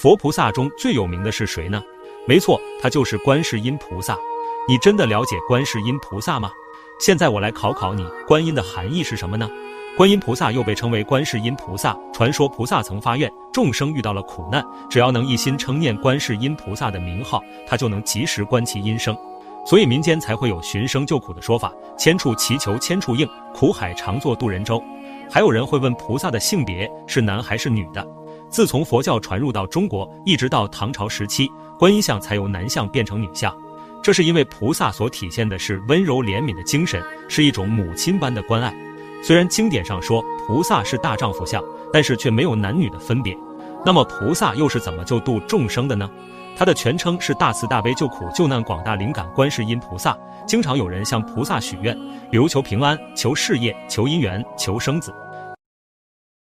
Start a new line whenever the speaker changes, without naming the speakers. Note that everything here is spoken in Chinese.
佛菩萨中最有名的是谁呢？没错，他就是观世音菩萨。你真的了解观世音菩萨吗？现在我来考考你，观音的含义是什么呢？观音菩萨又被称为观世音菩萨。传说菩萨曾发愿，众生遇到了苦难，只要能一心称念观世音菩萨的名号，他就能及时观其音声。所以民间才会有寻声救苦的说法，千处祈求千处应，苦海常作渡人舟。还有人会问菩萨的性别是男还是女的？自从佛教传入到中国，一直到唐朝时期，观音像才由男像变成女像。这是因为菩萨所体现的是温柔怜悯的精神，是一种母亲般的关爱。虽然经典上说菩萨是大丈夫像，但是却没有男女的分别。那么菩萨又是怎么救度众生的呢？他的全称是大慈大悲救苦救难广大灵感观世音菩萨。经常有人向菩萨许愿，比如求平安、求事业、求姻缘、求生子。